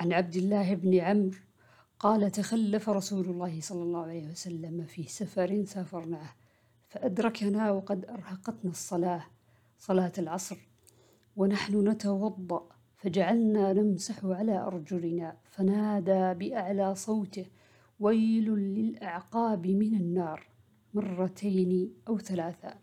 عن عبد الله بن عمرو قال تخلف رسول الله صلى الله عليه وسلم في سفر سافرناه فأدركنا وقد أرهقتنا الصلاة صلاة العصر ونحن نتوضأ فجعلنا نمسح على أرجلنا فنادى بأعلى صوته ويل للأعقاب من النار مرتين أو ثلاثا